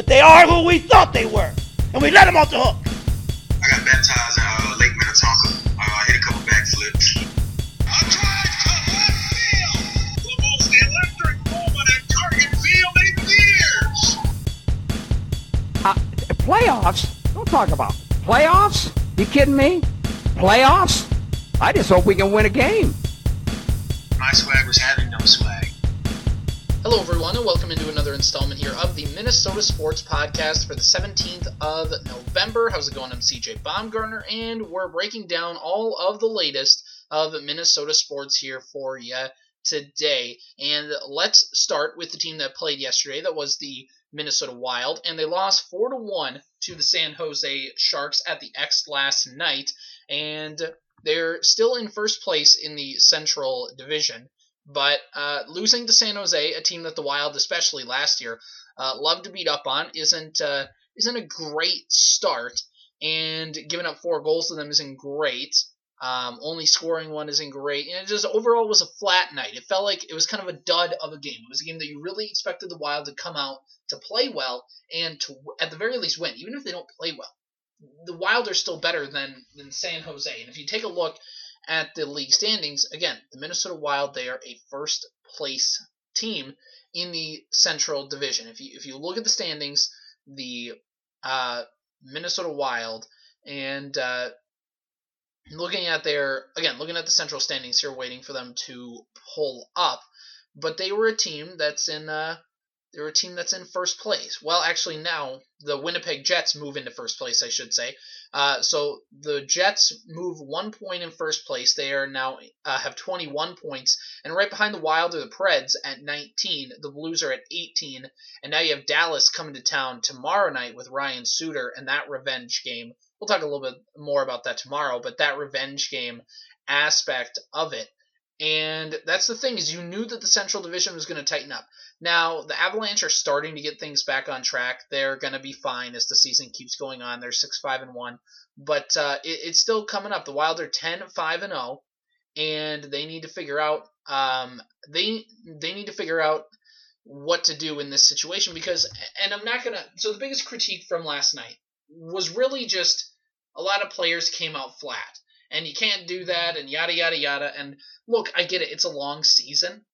but they are who we thought they were, and we let them off the hook. I got baptized in uh, Lake Minnetonka. Uh, I hit a couple backflips. A drive to left field. The most electric moment at Target Field in years. Uh, playoffs? Don't talk about playoffs. You kidding me? Playoffs? I just hope we can win a game. My swag was having no swag. Hello, everyone, and welcome into another installment here of the Minnesota Sports Podcast for the 17th of November. How's it going? I'm CJ Baumgartner, and we're breaking down all of the latest of Minnesota sports here for you today. And let's start with the team that played yesterday. That was the Minnesota Wild, and they lost four to one to the San Jose Sharks at the X last night, and they're still in first place in the Central Division. But uh, losing to San Jose, a team that the Wild, especially last year, uh, loved to beat up on, isn't uh, isn't a great start. And giving up four goals to them isn't great. Um, only scoring one isn't great. And it just overall was a flat night. It felt like it was kind of a dud of a game. It was a game that you really expected the Wild to come out to play well and to at the very least win, even if they don't play well. The Wild are still better than than San Jose. And if you take a look at the league standings, again, the Minnesota Wild, they are a first place team in the Central Division. If you if you look at the standings, the uh, Minnesota Wild and uh, looking at their again looking at the Central standings here, waiting for them to pull up, but they were a team that's in uh, they're a team that's in first place. Well, actually, now the Winnipeg Jets move into first place, I should say. Uh, so the Jets move one point in first place. They are now uh, have 21 points, and right behind the Wild are the Preds at 19. The Blues are at 18, and now you have Dallas coming to town tomorrow night with Ryan Suter and that revenge game. We'll talk a little bit more about that tomorrow, but that revenge game aspect of it. And that's the thing is you knew that the Central Division was going to tighten up. Now the Avalanche are starting to get things back on track. They're going to be fine as the season keeps going on. They're six five and one, but uh, it, it's still coming up. The Wild are 10 5 and zero, and they need to figure out um, they they need to figure out what to do in this situation because and I'm not gonna. So the biggest critique from last night was really just a lot of players came out flat and you can't do that and yada yada yada and look i get it it's a long season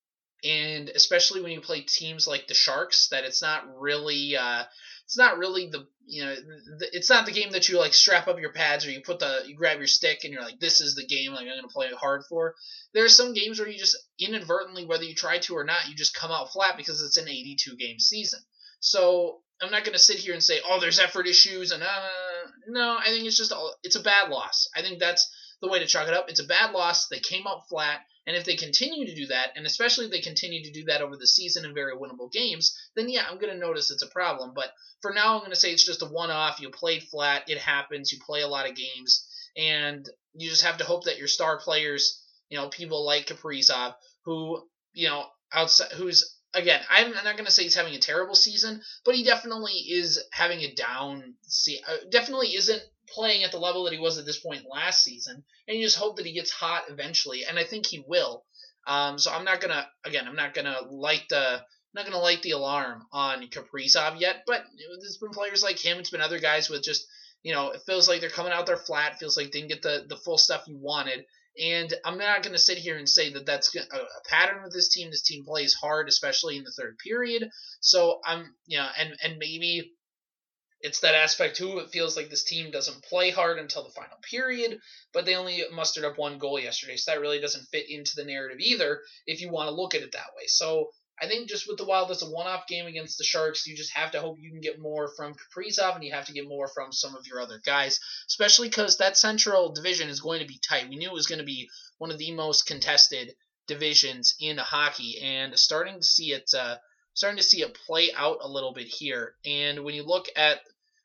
and especially when you play teams like the sharks that it's not really uh it's not really the you know the, it's not the game that you like strap up your pads or you put the you grab your stick and you're like this is the game like i'm going to play it hard for. There are some games where you just inadvertently whether you try to or not you just come out flat because it's an 82 game season. So i'm not going to sit here and say oh there's effort issues and uh no i think it's just a, it's a bad loss. I think that's the way to chalk it up. It's a bad loss. They came out flat. And if they continue to do that, and especially if they continue to do that over the season in very winnable games, then yeah, I'm going to notice it's a problem. But for now, I'm going to say it's just a one off. You played flat. It happens. You play a lot of games. And you just have to hope that your star players, you know, people like Kaprizov, who, you know, outside, who's again, I'm not going to say he's having a terrible season, but he definitely is having a down. See, uh, definitely isn't playing at the level that he was at this point last season, and you just hope that he gets hot eventually, and I think he will. Um, so I'm not gonna again, I'm not gonna light the not gonna light the alarm on Kaprizov yet, but there's been players like him. It's been other guys with just you know it feels like they're coming out there flat. Feels like didn't get the the full stuff you wanted. And I'm not going to sit here and say that that's a pattern with this team. This team plays hard, especially in the third period. So I'm, you know, and and maybe it's that aspect too. It feels like this team doesn't play hard until the final period, but they only mustered up one goal yesterday, so that really doesn't fit into the narrative either. If you want to look at it that way, so I think just with the Wild, it's a one-off game against the Sharks. You just have to hope you can get more from Kaprizov, and you have to get more from some of your other guys, especially because that Central Division is going to be tight. We knew it was going to be one of the most contested divisions in hockey, and starting to see it. Uh, starting to see it play out a little bit here. And when you look at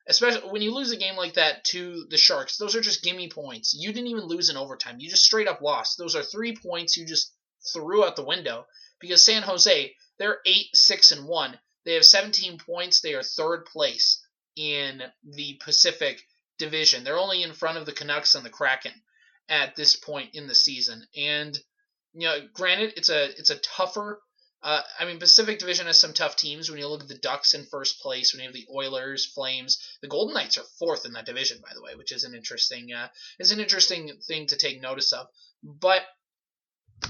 especially when you lose a game like that to the Sharks, those are just gimme points. You didn't even lose in overtime. You just straight up lost. Those are three points you just threw out the window because San Jose, they're 8 6 and 1. They have 17 points. They are third place in the Pacific Division. They're only in front of the Canucks and the Kraken at this point in the season. And you know, granted, it's a it's a tougher Uh, I mean, Pacific Division has some tough teams. When you look at the Ducks in first place, when you have the Oilers, Flames, the Golden Knights are fourth in that division, by the way, which is an interesting uh, is an interesting thing to take notice of. But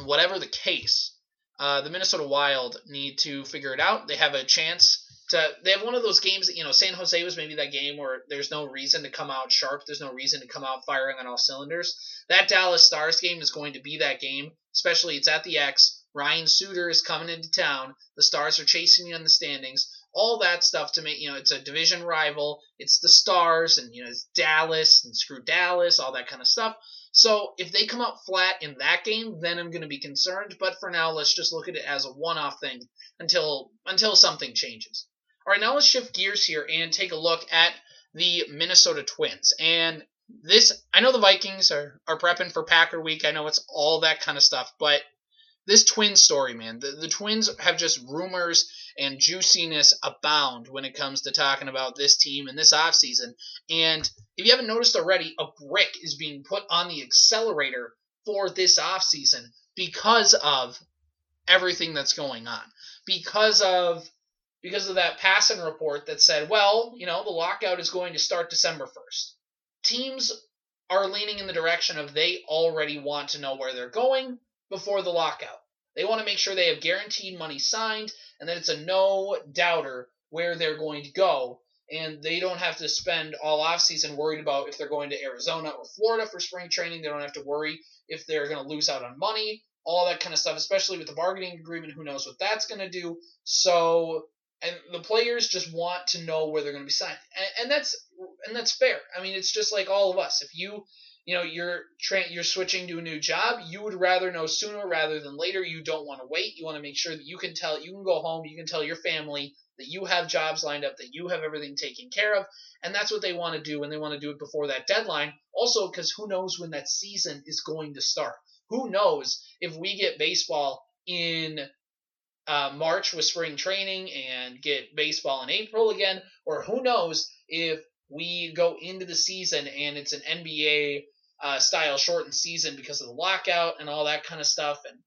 whatever the case, uh, the Minnesota Wild need to figure it out. They have a chance to. They have one of those games. You know, San Jose was maybe that game where there's no reason to come out sharp. There's no reason to come out firing on all cylinders. That Dallas Stars game is going to be that game. Especially, it's at the X. Ryan Suter is coming into town. The Stars are chasing you in the standings. All that stuff to make you know it's a division rival. It's the Stars and you know it's Dallas and screw Dallas, all that kind of stuff. So if they come out flat in that game, then I'm going to be concerned. But for now, let's just look at it as a one-off thing until until something changes. All right, now let's shift gears here and take a look at the Minnesota Twins. And this, I know the Vikings are are prepping for Packer Week. I know it's all that kind of stuff, but this twin story, man, the, the Twins have just rumors and juiciness abound when it comes to talking about this team and this offseason. And if you haven't noticed already, a brick is being put on the accelerator for this offseason because of everything that's going on. Because of because of that passing report that said, well, you know, the lockout is going to start December 1st. Teams are leaning in the direction of they already want to know where they're going before the lockout. They want to make sure they have guaranteed money signed and that it's a no doubter where they're going to go. And they don't have to spend all offseason worried about if they're going to Arizona or Florida for spring training. They don't have to worry if they're going to lose out on money, all that kind of stuff, especially with the bargaining agreement. Who knows what that's going to do? So, and the players just want to know where they're going to be signed. And, and that's and that's fair. I mean, it's just like all of us. If you you know you're tra- you're switching to a new job you would rather know sooner rather than later. You don't want to wait. You want to make sure that you can tell you can go home you can tell your family that you have jobs lined up that you have everything taken care of and that's what they want to do and they want to do it before that deadline. Also because who knows when that season is going to start. Who knows if we get baseball in uh, March with spring training and get baseball in April again, or who knows if we go into the season and it's an NBA uh, style shortened season because of the lockout and all that kind of stuff, and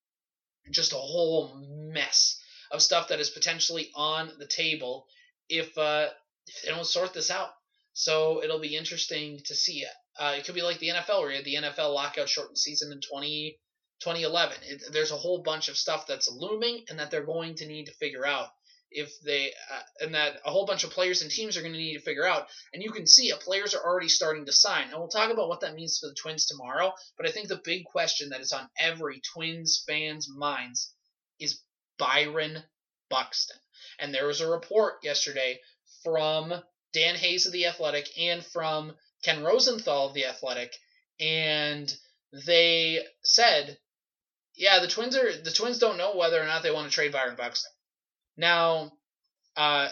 just a whole mess of stuff that is potentially on the table if uh, if they don't sort this out. So it'll be interesting to see. Uh, it could be like the NFL, where you had the NFL lockout shortened season in 20, 2011. It, there's a whole bunch of stuff that's looming and that they're going to need to figure out if they uh, and that a whole bunch of players and teams are going to need to figure out and you can see it players are already starting to sign. And we'll talk about what that means for the twins tomorrow but i think the big question that is on every twins fans minds is byron buxton. And there was a report yesterday from dan hayes of the athletic and from ken rosenthal of the athletic and they said yeah the twins are the twins don't know whether or not they want to trade byron buxton now, uh,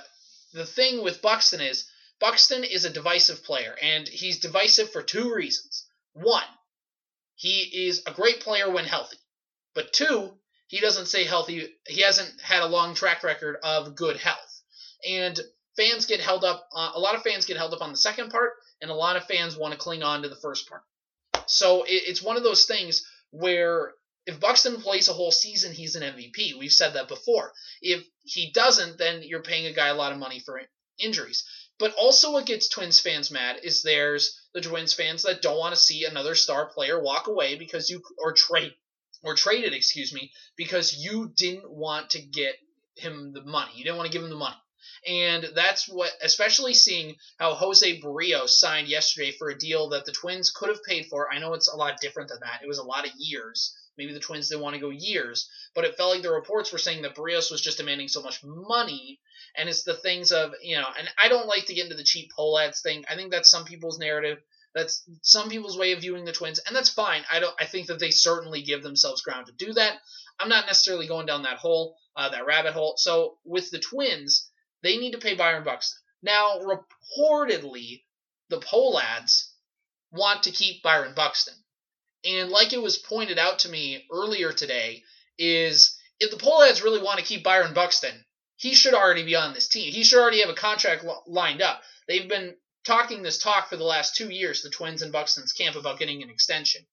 the thing with Buxton is Buxton is a divisive player, and he's divisive for two reasons. One, he is a great player when healthy, but two, he doesn't stay healthy. He hasn't had a long track record of good health, and fans get held up. Uh, a lot of fans get held up on the second part, and a lot of fans want to cling on to the first part. So it, it's one of those things where if Buxton plays a whole season, he's an MVP. We've said that before. If he doesn't, then you're paying a guy a lot of money for injuries. But also, what gets Twins fans mad is there's the Twins fans that don't want to see another star player walk away because you or trade or traded, excuse me, because you didn't want to get him the money. You didn't want to give him the money. And that's what, especially seeing how Jose Berrios signed yesterday for a deal that the Twins could have paid for. I know it's a lot different than that. It was a lot of years. Maybe the Twins didn't want to go years, but it felt like the reports were saying that Berrios was just demanding so much money. And it's the things of, you know, and I don't like to get into the cheap Pohlads thing. I think that's some people's narrative. That's some people's way of viewing the Twins, and that's fine. I don't. I think that they certainly give themselves ground to do that. I'm not necessarily going down that hole, uh, that rabbit hole. So with the Twins, they need to pay Byron Buxton. Now, reportedly, the Pohlads want to keep Byron Buxton. And like it was pointed out to me earlier today, is if the Pohlads really want to keep Byron Buxton, he should already be on this team. He should already have a contract lined up. They've been talking this talk for the last two years, the Twins and Buxton's camp, about getting an extension.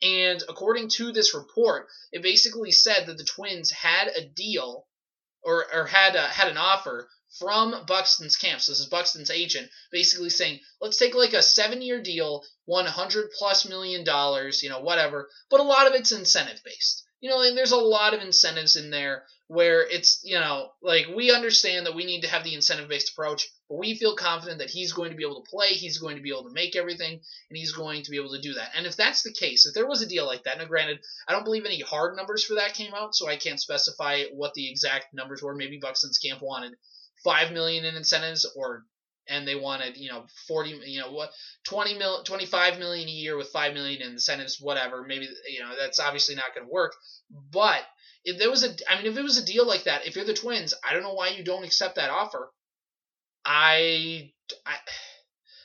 And according to this report, it basically said that the Twins had a deal or or had uh, had an offer from Buxton's camp. So this is Buxton's agent, basically saying, let's take like a seven-year deal, 100 plus million dollars, you know, whatever. But a lot of it's incentive based. You know, and there's a lot of incentives in there where it's, you know, like we understand that we need to have the incentive based approach, but we feel confident that he's going to be able to play, he's going to be able to make everything, and he's going to be able to do that. And if that's the case, if there was a deal like that, now granted, I don't believe any hard numbers for that came out, so I can't specify what the exact numbers were. Maybe Buxton's camp wanted five million in incentives or and they wanted you know 40 you know what 20 mil 25 million a year with 5 million in incentives whatever maybe you know that's obviously not going to work. But if there was a i mean if it was a deal like that if you're the twins i don't know why you don't accept that offer. I, I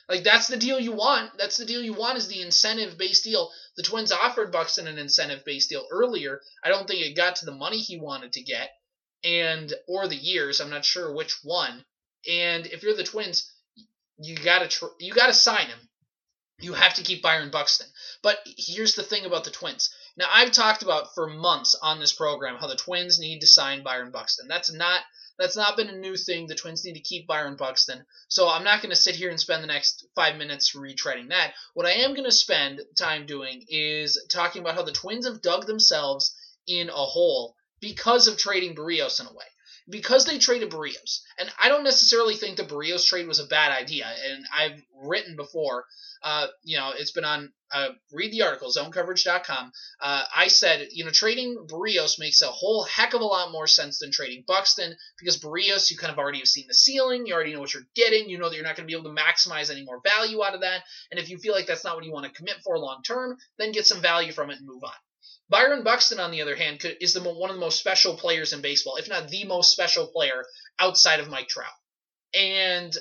like that's the deal you want. That's the deal you want is the incentive based deal. The twins offered buxton an incentive based deal earlier. I don't think it got to the money he wanted to get and or the years. I'm not sure which one. And if you're the Twins, you gotta tr- you gotta sign him. You have to keep Byron Buxton. But here's the thing about the Twins. Now I've talked about for months on this program how the Twins need to sign Byron Buxton. That's not that's not been a new thing. The Twins need to keep Byron Buxton. So I'm not going to sit here and spend the next five minutes retreading that. What I am going to spend time doing is talking about how the Twins have dug themselves in a hole because of trading Berrios in a way. Because they traded Berrios. And I don't necessarily think the Berrios trade was a bad idea. And I've written before, uh, you know, it's been on, uh, read the article, zonecoverage.com. Uh, I said, you know, trading Berrios makes a whole heck of a lot more sense than trading Buxton because Berrios, you kind of already have seen the ceiling. You already know what you're getting. You know that you're not going to be able to maximize any more value out of that. And if you feel like that's not what you want to commit for long term, then get some value from it and move on. Byron Buxton, on the other hand, could, is the one of the most special players in baseball, if not the most special player outside of Mike Trout, and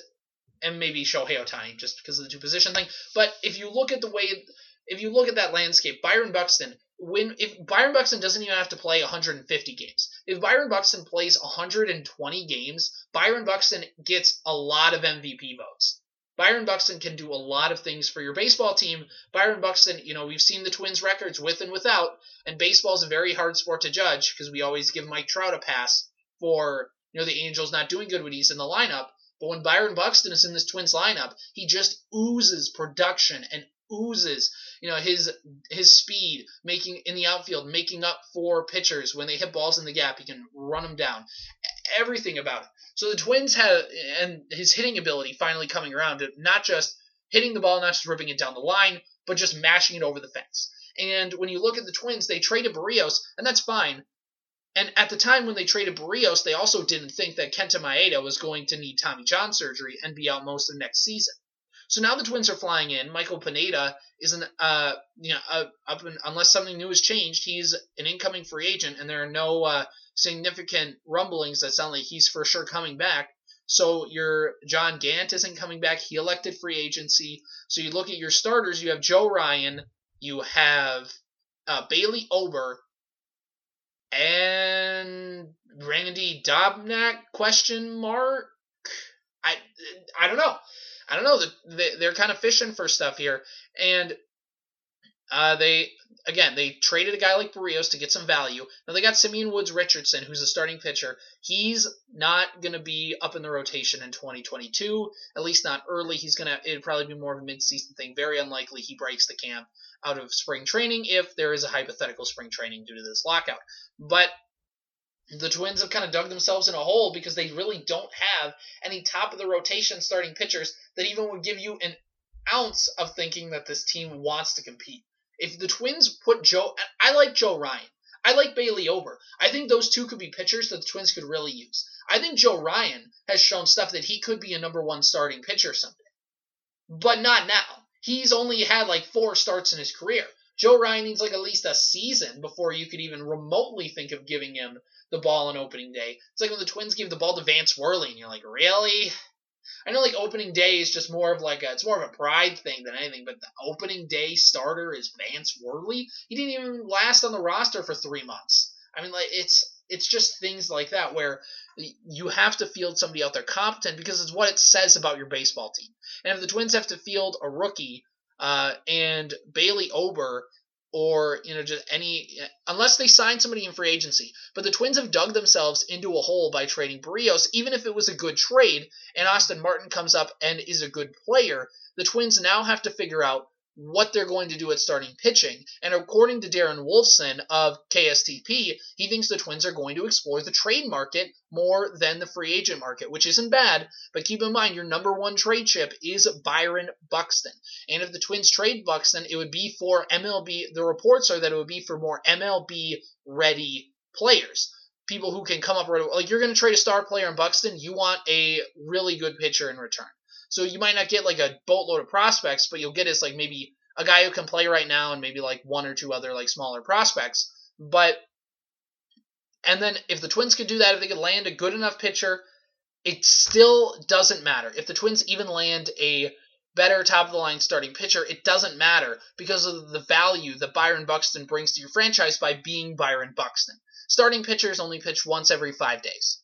and maybe Shohei Ohtani, just because of the two position thing. But if you look at the way, if you look at that landscape, Byron Buxton, when if Byron Buxton doesn't even have to play 150 games, if Byron Buxton plays 120 games, Byron Buxton gets a lot of MVP votes. Byron Buxton can do a lot of things for your baseball team. Byron Buxton, you know, we've seen the Twins records with and without, and baseball is a very hard sport to judge because we always give Mike Trout a pass for, you know, the Angels not doing good when he's in the lineup. But when Byron Buxton is in this Twins lineup, he just oozes production and oozes, you know, his his speed, making in the outfield, making up for pitchers when they hit balls in the gap. He can run them down. Everything about it. So the Twins have, and his hitting ability finally coming around to not just hitting the ball, not just ripping it down the line, but just mashing it over the fence. And when you look at the Twins, they traded Berrios, and that's fine. And at the time when they traded Berrios, they also didn't think that Kenta Maeda was going to need Tommy John surgery and be out most of next season. So now the Twins are flying in. Michael Pineda is an uh you know uh, up in, unless something new has changed, he's an incoming free agent, and there are no uh, significant rumblings that sound like he's for sure coming back. So your John Gant isn't coming back. He elected free agency. So you look at your starters. You have Joe Ryan. You have uh, Bailey Ober and Randy Dobnak? Question mark. I I don't know. I don't know. They're kind of fishing for stuff here, and uh, they again they traded a guy like Berrios to get some value. Now they got Simeon Woods Richardson, who's a starting pitcher. He's not going to be up in the rotation in 2022, at least not early. He's gonna it'd probably be more of a mid-season thing. Very unlikely he breaks the camp out of spring training if there is a hypothetical spring training due to this lockout. But the Twins have kind of dug themselves in a hole because they really don't have any top of the rotation starting pitchers that even would give you an ounce of thinking that this team wants to compete. If the Twins put Joe, I like Joe Ryan. I like Bailey Ober. I think those two could be pitchers that the Twins could really use. I think Joe Ryan has shown stuff that he could be a number one starting pitcher someday. But not now. He's only had like four starts in his career. Joe Ryan needs like at least a season before you could even remotely think of giving him the ball on opening day. It's like when the Twins gave the ball to Vance Worley, and you're like, really? I know like opening day is just more of like a it's more of a pride thing than anything, but the opening day starter is Vance Worley. He didn't even last on the roster for three months. I mean, like it's it's just things like that where you have to field somebody out there competent because it's what it says about your baseball team. And if the Twins have to field a rookie uh, and Bailey Ober or you know just any unless they sign somebody in free agency. But the Twins have dug themselves into a hole by trading Berrios, even if it was a good trade and Austin Martin comes up and is a good player. The Twins now have to figure out what they're going to do at starting pitching. And according to Darren Wolfson of KSTP, he thinks the Twins are going to explore the trade market more than the free agent market, which isn't bad. But keep in mind, your number one trade chip is Byron Buxton. And if the Twins trade Buxton, it would be for MLB. The reports are that it would be for more MLB ready players. People who can come up right away. like you're going to trade a star player in Buxton, you want a really good pitcher in return. So you might not get like a boatload of prospects, but you'll get is like maybe a guy who can play right now and maybe like one or two other like smaller prospects. But and then if the Twins could do that, if they could land a good enough pitcher, it still doesn't matter. If the Twins even land a better top of the line starting pitcher, it doesn't matter because of the value that Byron Buxton brings to your franchise by being Byron Buxton. Starting pitchers only pitch once every five days.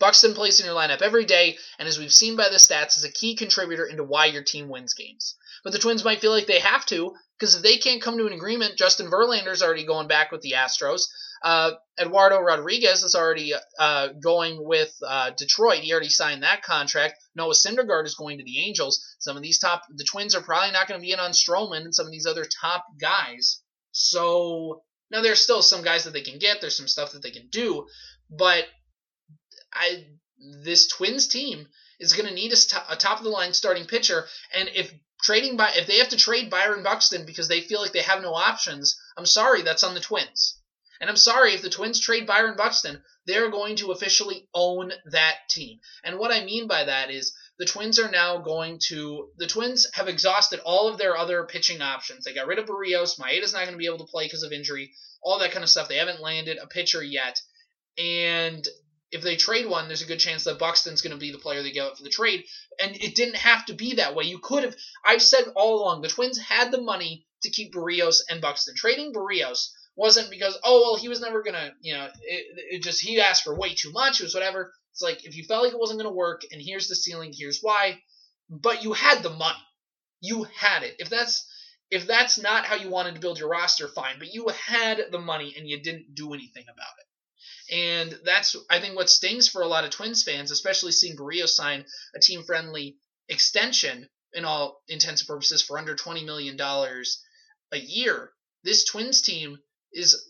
Buxton plays in your lineup every day, and as we've seen by the stats, is a key contributor into why your team wins games. But the Twins might feel like they have to, because if they can't come to an agreement, Justin Verlander's already going back with the Astros. Uh, Eduardo Rodriguez is already uh, going with uh, Detroit. He already signed that contract. Noah Syndergaard is going to the Angels. Some of these top, the Twins are probably not going to be in on Stroman and some of these other top guys. So now there's still some guys that they can get. There's some stuff that they can do, but I this Twins team is going to need a, a top of the line starting pitcher, and if trading by if they have to trade Byron Buxton because they feel like they have no options, I'm sorry, that's on the Twins. And I'm sorry if the Twins trade Byron Buxton, they're going to officially own that team. And what I mean by that is the Twins are now going to the Twins have exhausted all of their other pitching options. They got rid of Berrios, Maeda's not going to be able to play because of injury, all that kind of stuff. They haven't landed a pitcher yet. And if they trade one, there's a good chance that Buxton's going to be the player they get for the trade. And it didn't have to be that way. You could have. I've said all along, the Twins had the money to keep Berrios and Buxton. Trading Berrios wasn't because oh well he was never gonna you know it, it just he asked for way too much. It was whatever. It's like if you felt like it wasn't gonna work, and here's the ceiling, here's why. But you had the money. You had it. If that's if that's not how you wanted to build your roster, fine. But you had the money and you didn't do anything about it. And that's, I think, what stings for a lot of Twins fans, especially seeing Berrios sign a team friendly extension in all intents and purposes for under $20 million a year. This Twins team is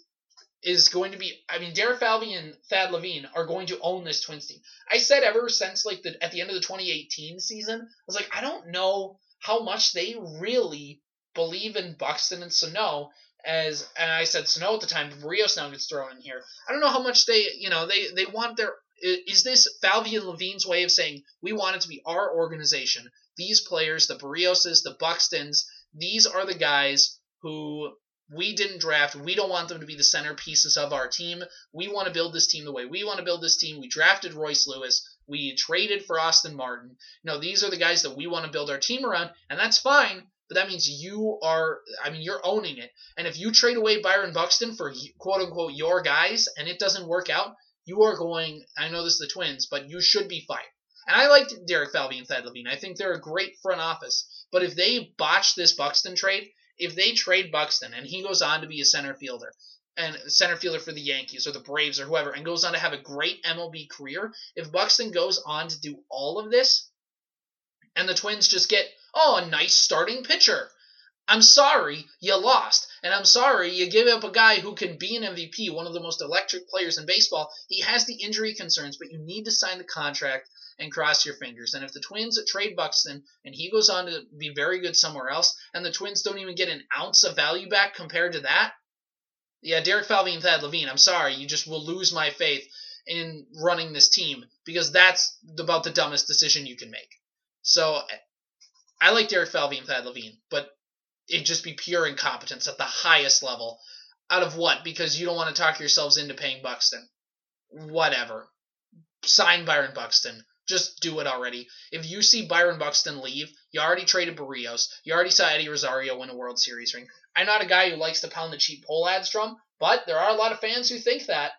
is going to be I mean Derek Falvey and Thad Levine are going to own this Twins team. I said ever since like the at the end of the 2018 season, I was like I don't know how much they really believe in Buxton and Sano as and I said Sano at the time, Rios now gets thrown in here. I don't know how much they, you know, they they want their. Is this Falvey and Levine's way of saying we want it to be our organization? These players, the Berrioses, the Buxtons, these are the guys who we didn't draft. We don't want them to be the centerpieces of our team. We want to build this team the way we want to build this team. We drafted Royce Lewis. We traded for Austin Martin. Know, these are the guys that we want to build our team around, and that's fine but that means you are I mean you're owning it. And if you trade away Byron Buxton for quote unquote your guys and it doesn't work out, you are going I know this is the Twins, but you should be fired. And I liked Derek Falvey and Thad Levine. I think they're a great front office. But if they botch this Buxton trade, if they trade Buxton and he goes on to be a center fielder and center fielder for the Yankees or the Braves or whoever and goes on to have a great MLB career, if Buxton goes on to do all of this and the Twins just get Oh, a nice starting pitcher. I'm sorry you lost. And I'm sorry you give up a guy who can be an MVP, one of the most electric players in baseball. He has the injury concerns, but you need to sign the contract and cross your fingers. And if the Twins trade Buxton and he goes on to be very good somewhere else, and the Twins don't even get an ounce of value back compared to that, yeah, Derek Falvey and Thad Levine, I'm sorry, you just will lose my faith in running this team because that's about the dumbest decision you can make. So I like Derek Falvey and Thad Levine, but it'd just be pure incompetence at the highest level. Out of what? Because you don't want to talk yourselves into paying Buxton. Whatever. Sign Byron Buxton. Just do it already. If you see Byron Buxton leave, you already traded Berrios. You already saw Eddie Rosario win a World Series ring. I'm not a guy who likes to pound the cheap Pohlads drum, but there are a lot of fans who think that.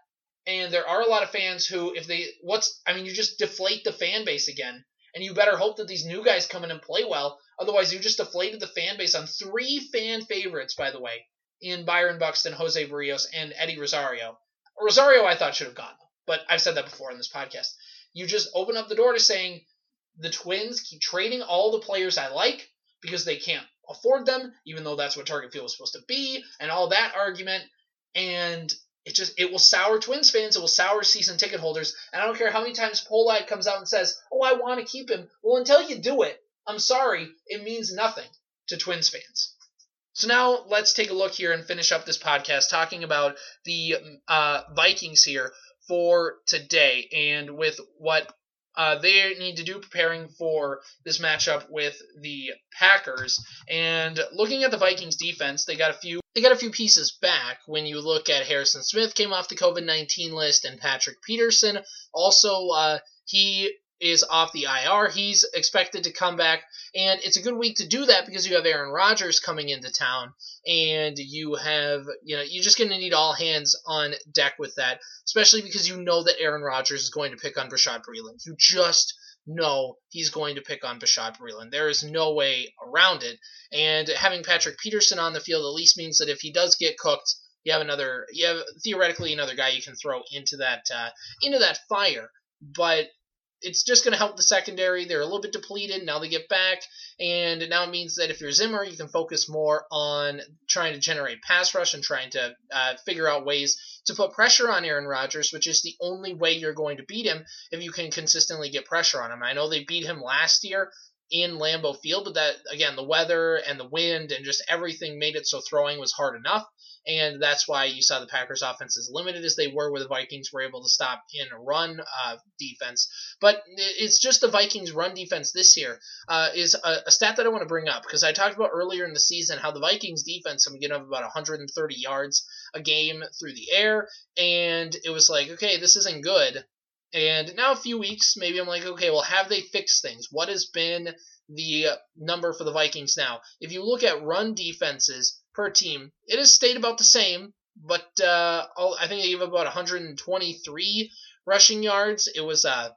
And there are a lot of fans who, if they, what's, I mean, you just deflate the fan base again and you better hope that these new guys come in and play well. Otherwise, you just deflated the fan base on three fan favorites, by the way, in Byron Buxton, Jose Berrios, and Eddie Rosario. Rosario, I thought should have gone, but I've said that before in this podcast. You just open up the door to saying the Twins keep trading all the players I like because they can't afford them, even though that's what Target Field was supposed to be, and all that argument. And it just it will sour Twins fans, it will sour season ticket holders. And I don't care how many times Pohlad comes out and says, "Oh, I want to keep him." Well, until you do it, I'm sorry, it means nothing to Twins fans. So now let's take a look here and finish up this podcast talking about the uh, Vikings here for today and with what uh, they need to do preparing for this matchup with the Packers. And looking at the Vikings defense, they got a few they got a few pieces back. When you look at Harrison Smith came off the COVID nineteen list, and Patrick Peterson also uh, he is off the IR. He's expected to come back, and it's a good week to do that because you have Aaron Rodgers coming into town, and you have, you know, you're just going to need all hands on deck with that, especially because you know that Aaron Rodgers is going to pick on Bashaud Breeland. You just know he's going to pick on Bashaud Breeland. There is no way around it, and having Patrick Peterson on the field at least means that if he does get cooked, you have another, you have theoretically another guy you can throw into that, uh, into that fire. But it's just going to help the secondary. They're a little bit depleted. Now they get back. And now it means that if you're Zimmer, you can focus more on trying to generate pass rush and trying to uh, figure out ways to put pressure on Aaron Rodgers, which is the only way you're going to beat him if you can consistently get pressure on him. I know they beat him last year in Lambeau Field, but that, again, the weather and the wind and just everything made it so throwing was hard enough and that's why you saw the Packers' offense as limited as they were, where the Vikings were able to stop in run uh, defense. But it's just the Vikings' run defense this year uh, is a, a, stat that I want to bring up because I talked about earlier in the season how the Vikings' defense have given up about 130 yards a game through the air, and it was like, okay, this isn't good. And now a few weeks, maybe I'm like, okay, well, have they fixed things? What has been the number for the Vikings now? If you look at run defenses per team. It has stayed about the same, but uh, I think they gave about 123 rushing yards. It was uh,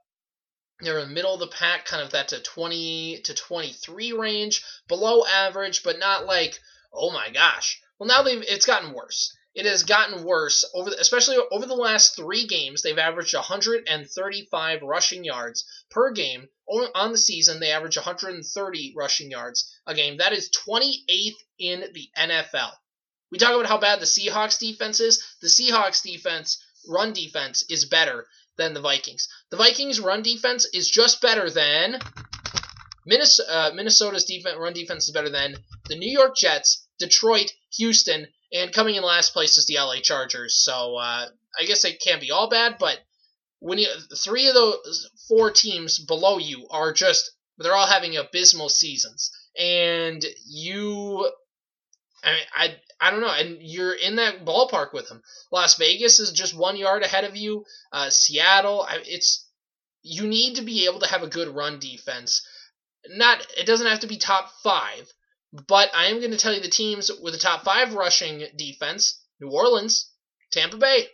they're in the middle of the pack, kind of that to 20 to 23 range, below average, but not like oh my gosh. Well, now they've it's gotten worse. It has gotten worse over, the, especially over the last three games. They've averaged 135 rushing yards per game on the season. They average 130 rushing yards a game. That is 28th in the NFL. We talk about how bad the Seahawks defense is. The Seahawks defense, run defense, is better than the Vikings. The Vikings' run defense is just better than Minnesota, uh, Minnesota's defense, run defense is better than the New York Jets, Detroit, Houston, and coming in last place is the LA Chargers. So uh, I guess it can't be all bad, but when you three of those four teams below you are just they're all having abysmal seasons, and you. I mean, I I don't know, and you're in that ballpark with them. Las Vegas is just one yard ahead of you. Uh, Seattle, it's you need to be able to have a good run defense. Not it doesn't have to be top five, but I am going to tell you the teams with the top five rushing defense New Orleans, Tampa Bay,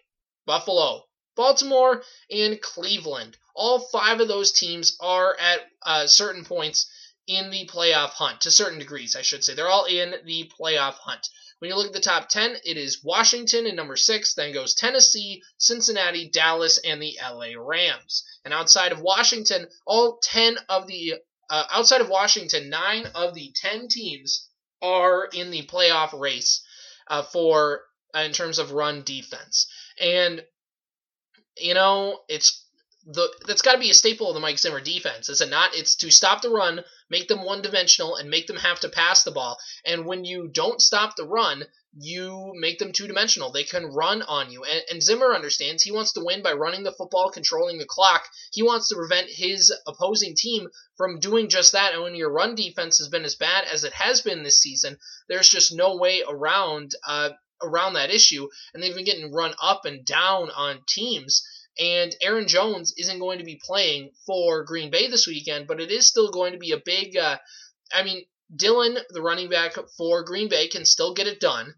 Buffalo, Baltimore, and Cleveland. All five of those teams are at uh, certain points in the playoff hunt, to certain degrees, I should say. They're all in the playoff hunt. When you look at the top 10, it is Washington in number 6, then goes Tennessee, Cincinnati, Dallas, and the LA Rams. And outside of Washington, all 10 of the uh, outside of Washington, nine of the ten teams are in the playoff race uh, for uh, in terms of run defense, and you know it's the that's got to be a staple of the Mike Zimmer defense, is it not? It's to stop the run, make them one dimensional, and make them have to pass the ball. And when you don't stop the run, you make them two dimensional. They can run on you. And, and, Zimmer understands he wants to win by running the football, controlling the clock. He wants to prevent his opposing team from doing just that. And when your run defense has been as bad as it has been this season, there's just no way around uh, around that issue. And they've been getting run up and down on teams. And Aaron Jones isn't going to be playing for Green Bay this weekend, but it is still going to be a big. Uh, I mean, Dillon, the running back for Green Bay, can still get it done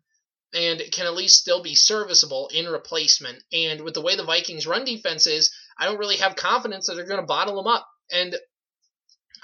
and can at least still be serviceable in replacement. And with the way the Vikings run defense is, I don't really have confidence that they're going to bottle them up. And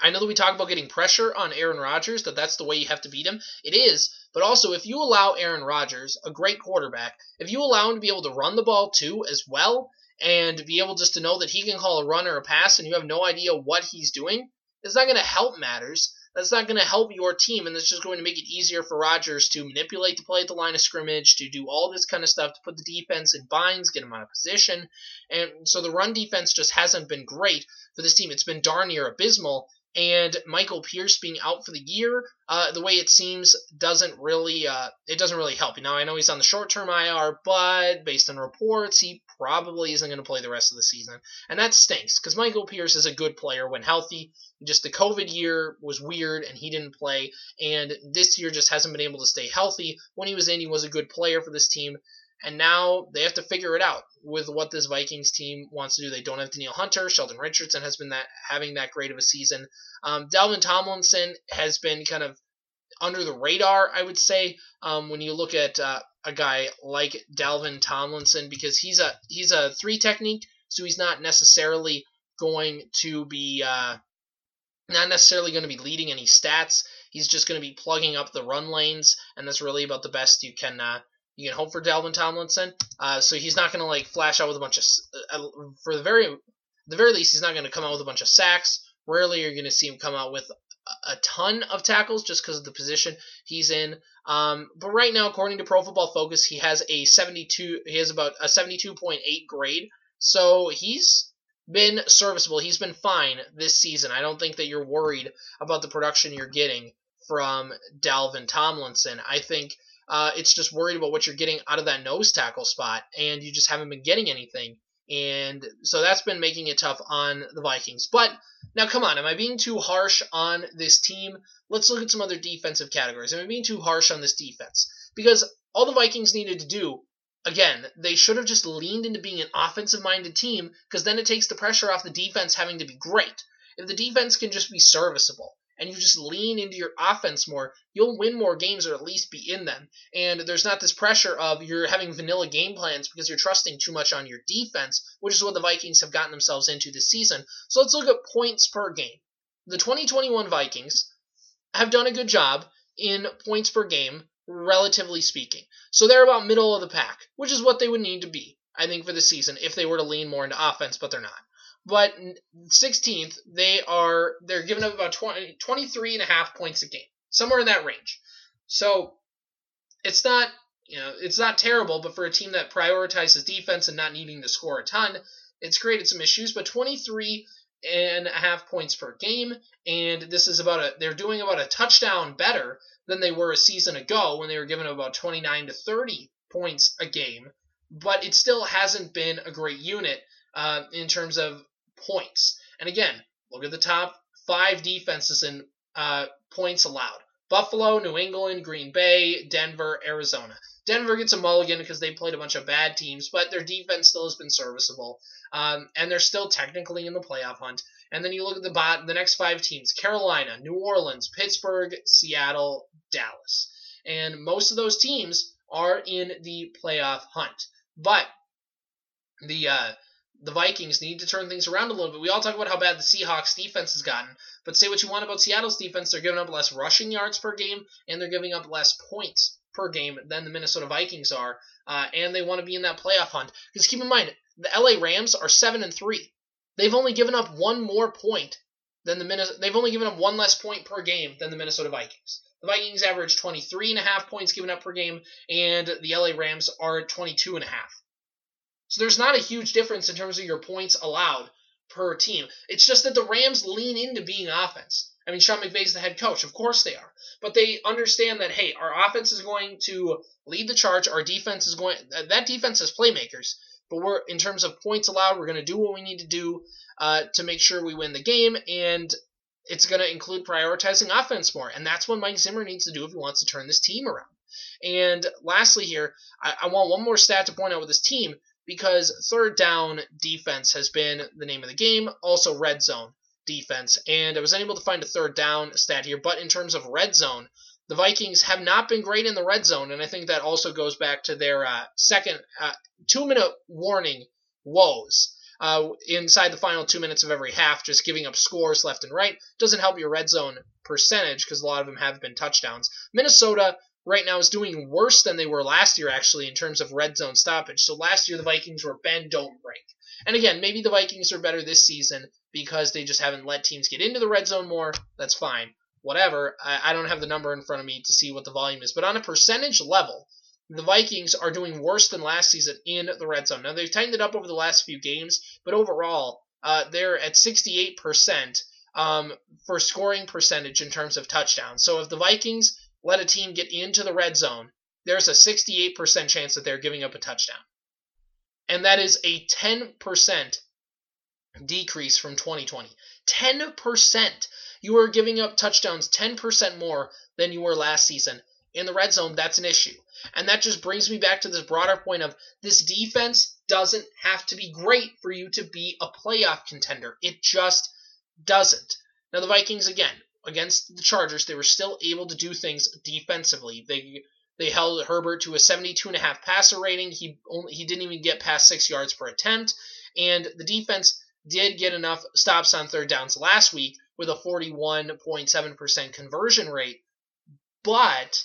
I know that we talk about getting pressure on Aaron Rodgers, that that's the way you have to beat him. It is, but also if you allow Aaron Rodgers, a great quarterback, if you allow him to be able to run the ball too as well, and be able just to know that he can call a run or a pass and you have no idea what he's doing, it's not going to help matters. That's not going to help your team, and that's just going to make it easier for Rodgers to manipulate the play at the line of scrimmage, to do all this kind of stuff, to put the defense in binds, get them out of position. And so the run defense just hasn't been great for this team. It's been darn near abysmal. And Michael Pierce being out for the year, uh, the way it seems, doesn't really uh, it doesn't really help. Now I know he's on the short term IR, but based on reports, he probably isn't going to play the rest of the season, and that stinks because Michael Pierce is a good player when healthy. Just the COVID year was weird, and he didn't play, and this year just hasn't been able to stay healthy. When he was in, he was a good player for this team, and now they have to figure it out with what this Vikings team wants to do. They don't have Danielle Hunter. Sheldon Richardson has been that having that great of a season. Um, Dalvin Tomlinson has been kind of under the radar, I would say, um, when you look at uh, a guy like Dalvin Tomlinson, because he's a he's a three technique, so he's not necessarily going to be uh, not necessarily going to be leading any stats. He's just going to be plugging up the run lanes, and that's really about the best you can uh, you can hope for Dalvin Tomlinson. Uh, so he's not going to like flash out with a bunch of uh, for the very the very least he's not going to come out with a bunch of sacks. Rarely you're going to see him come out with a ton of tackles just because of the position he's in. Um, but right now, according to Pro Football Focus, he has a 72. He has about a 72.8 grade. So he's been serviceable. He's been fine this season. I don't think that you're worried about the production you're getting from Dalvin Tomlinson. I think uh, it's just worried about what you're getting out of that nose tackle spot, and you just haven't been getting anything. And so that's been making it tough on the Vikings. But now, come on, am I being too harsh on this team? Let's look at some other defensive categories. Am I being too harsh on this defense? Because all the Vikings needed to do, again, they should have just leaned into being an offensive minded team because then it takes the pressure off the defense having to be great. If the defense can just be serviceable, and you just lean into your offense more, you'll win more games or at least be in them. And there's not this pressure of you're having vanilla game plans because you're trusting too much on your defense, which is what the Vikings have gotten themselves into this season. So let's look at points per game. The 2021 Vikings have done a good job in points per game, relatively speaking. So they're about middle of the pack, which is what they would need to be, I think, for the season if they were to lean more into offense, but they're not. But 16th, they are they're giving up about 20, 23 and a half points a game, somewhere in that range. So it's not you know it's not terrible, but for a team that prioritizes defense and not needing to score a ton, it's created some issues. But 23 and a half points per game, and this is about a they're doing about a touchdown better than they were a season ago when they were given up about 29 to 30 points a game. But it still hasn't been a great unit uh, in terms of points. And again, look at the top five defenses in uh, points allowed Buffalo, New England, Green Bay, Denver, Arizona. Denver gets a mulligan because they played a bunch of bad teams, but their defense still has been serviceable. Um, and they're still technically in the playoff hunt. And then you look at the bot, the next five teams: Carolina, New Orleans, Pittsburgh, Seattle, Dallas. And most of those teams are in the playoff hunt. But the uh, the Vikings need to turn things around a little bit. We all talk about how bad the Seahawks defense has gotten, but say what you want about Seattle's defense, they're giving up less rushing yards per game and they're giving up less points per game than the Minnesota Vikings are, uh, and they want to be in that playoff hunt. Because keep in mind, the LA Rams are seven and three. They've only given up one more point than the Minnesota. They've only given up one less point per game than the Minnesota Vikings. The Vikings average 23 and a half points given up per game, and the LA Rams are 22 and a half. So there's not a huge difference in terms of your points allowed per team. It's just that the Rams lean into being offense. I mean, Sean McVay's the head coach. Of course they are. But they understand that, hey, our offense is going to lead the charge. Our defense is going, that defense has playmakers. But we're, in terms of points allowed, we're going to do what we need to do uh, to make sure we win the game. And it's going to include prioritizing offense more. And that's what Mike Zimmer needs to do if he wants to turn this team around. And lastly, here, I, I want one more stat to point out with this team because third down defense has been the name of the game, also red zone defense. And I was unable to find a third down stat here, but in terms of red zone, the Vikings have not been great in the red zone, and I think that also goes back to their uh, second uh, two minute warning woes. uh, inside the final two minutes of every half, just giving up scores left and right. Doesn't help your red zone percentage because a lot of them have been touchdowns. Minnesota right now is doing worse than they were last year, actually, in terms of red zone stoppage. So last year, the Vikings were bend, don't break. And again, maybe the Vikings are better this season because they just haven't let teams get into the red zone more. That's fine. Whatever. I, I don't have the number in front of me to see what the volume is. But on a percentage level, the Vikings are doing worse than last season in the red zone. Now, they've tightened it up over the last few games, but overall, uh, they're at 68% um, for scoring percentage in terms of touchdowns. So if the Vikings let a team get into the red zone, there's a 68% chance that they're giving up a touchdown. And that is a 10% decrease from 2020. 10%. You are giving up touchdowns 10% more than you were last season. In the red zone, that's an issue. And that just brings me back to this broader point of this defense doesn't have to be great for you to be a playoff contender. It just doesn't. Now, the Vikings, again, against the Chargers, they were still able to do things defensively. They they held Herbert to a 72.5 passer rating. He only, he didn't even get past six yards per attempt, and the defense did get enough stops on third downs last week with a 41.7% conversion rate. But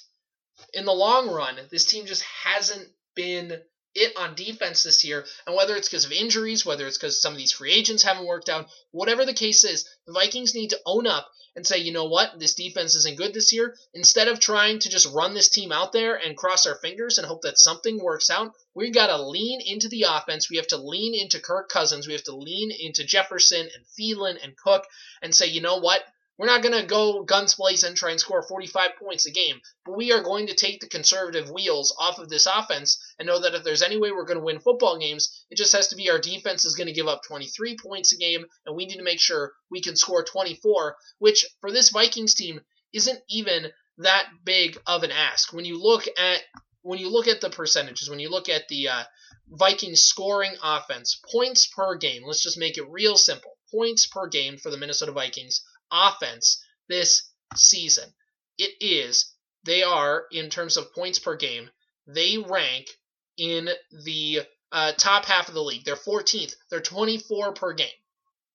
in the long run, this team just hasn't been it on defense this year. And whether it's because of injuries, whether it's because some of these free agents haven't worked out, whatever the case is, the Vikings need to own up and say, you know what, this defense isn't good this year. Instead of trying to just run this team out there and cross our fingers and hope that something works out, we've got to lean into the offense. We have to lean into Kirk Cousins. We have to lean into Jefferson and Thielen and Cook and say, you know what, we're not going to go guns blazing and try and score 45 points a game, but we are going to take the conservative wheels off of this offense and know that if there's any way we're going to win football games, it just has to be our defense is going to give up 23 points a game, and we need to make sure we can score 24, which for this Vikings team isn't even that big of an ask. When you look at when you look at the percentages, when you look at the uh, Vikings scoring offense, points per game, let's just make it real simple. Points per game for the Minnesota Vikings offense this season. It is, they are, in terms of points per game, they rank in the uh, top half of the league. They're 14th. They're 24 per game.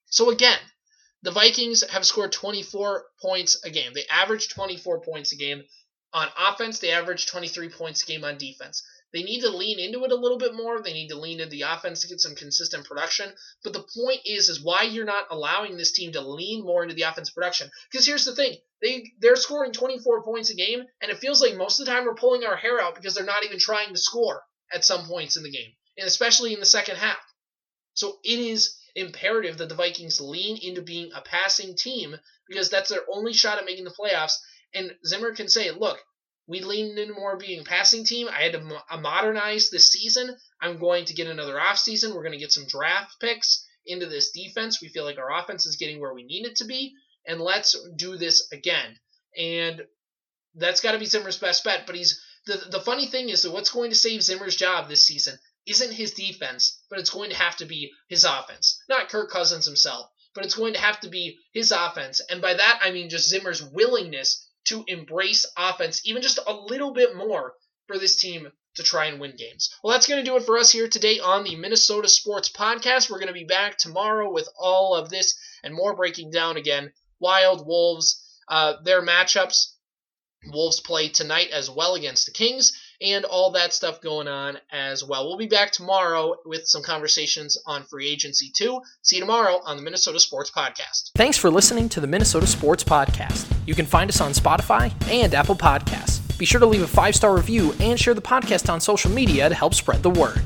So again, the Vikings have scored 24 points a game. They average 24 points a game on offense. They average 23 points a game on defense. They need to lean into it a little bit more. They need to lean into the offense to get some consistent production. But the point is, is why you're not allowing this team to lean more into the offense production. Because here's the thing: they they're scoring 24 points a game, and it feels like most of the time we're pulling our hair out because they're not even trying to score at some points in the game, and especially in the second half. So it is imperative that the Vikings lean into being a passing team because that's their only shot at making the playoffs. And Zimmer can say, look, we leaned into more being passing team. I had to mo- uh, modernize this season. I'm going to get another offseason. We're going to get some draft picks into this defense. We feel like our offense is getting where we need it to be, and let's do this again. And that's got to be Zimmer's best bet. But he's the the funny thing is that what's going to save Zimmer's job this season isn't his defense, but it's going to have to be his offense, not Kirk Cousins himself. But it's going to have to be his offense, and by that I mean just Zimmer's willingness to embrace offense even just a little bit more for this team to try and win games. Well, that's going to do it for us here today on the Minnesota Sports Podcast. We're going to be back tomorrow with all of this and more breaking down again. Wild Wolves, uh, their matchups. Wolves play tonight as well against the Kings and all that stuff going on as well. We'll be back tomorrow with some conversations on free agency too. See you tomorrow on the Minnesota Sports Podcast. Thanks for listening to the Minnesota Sports Podcast. You can find us on Spotify and Apple Podcasts. Be sure to leave a five star review and share the podcast on social media to help spread the word.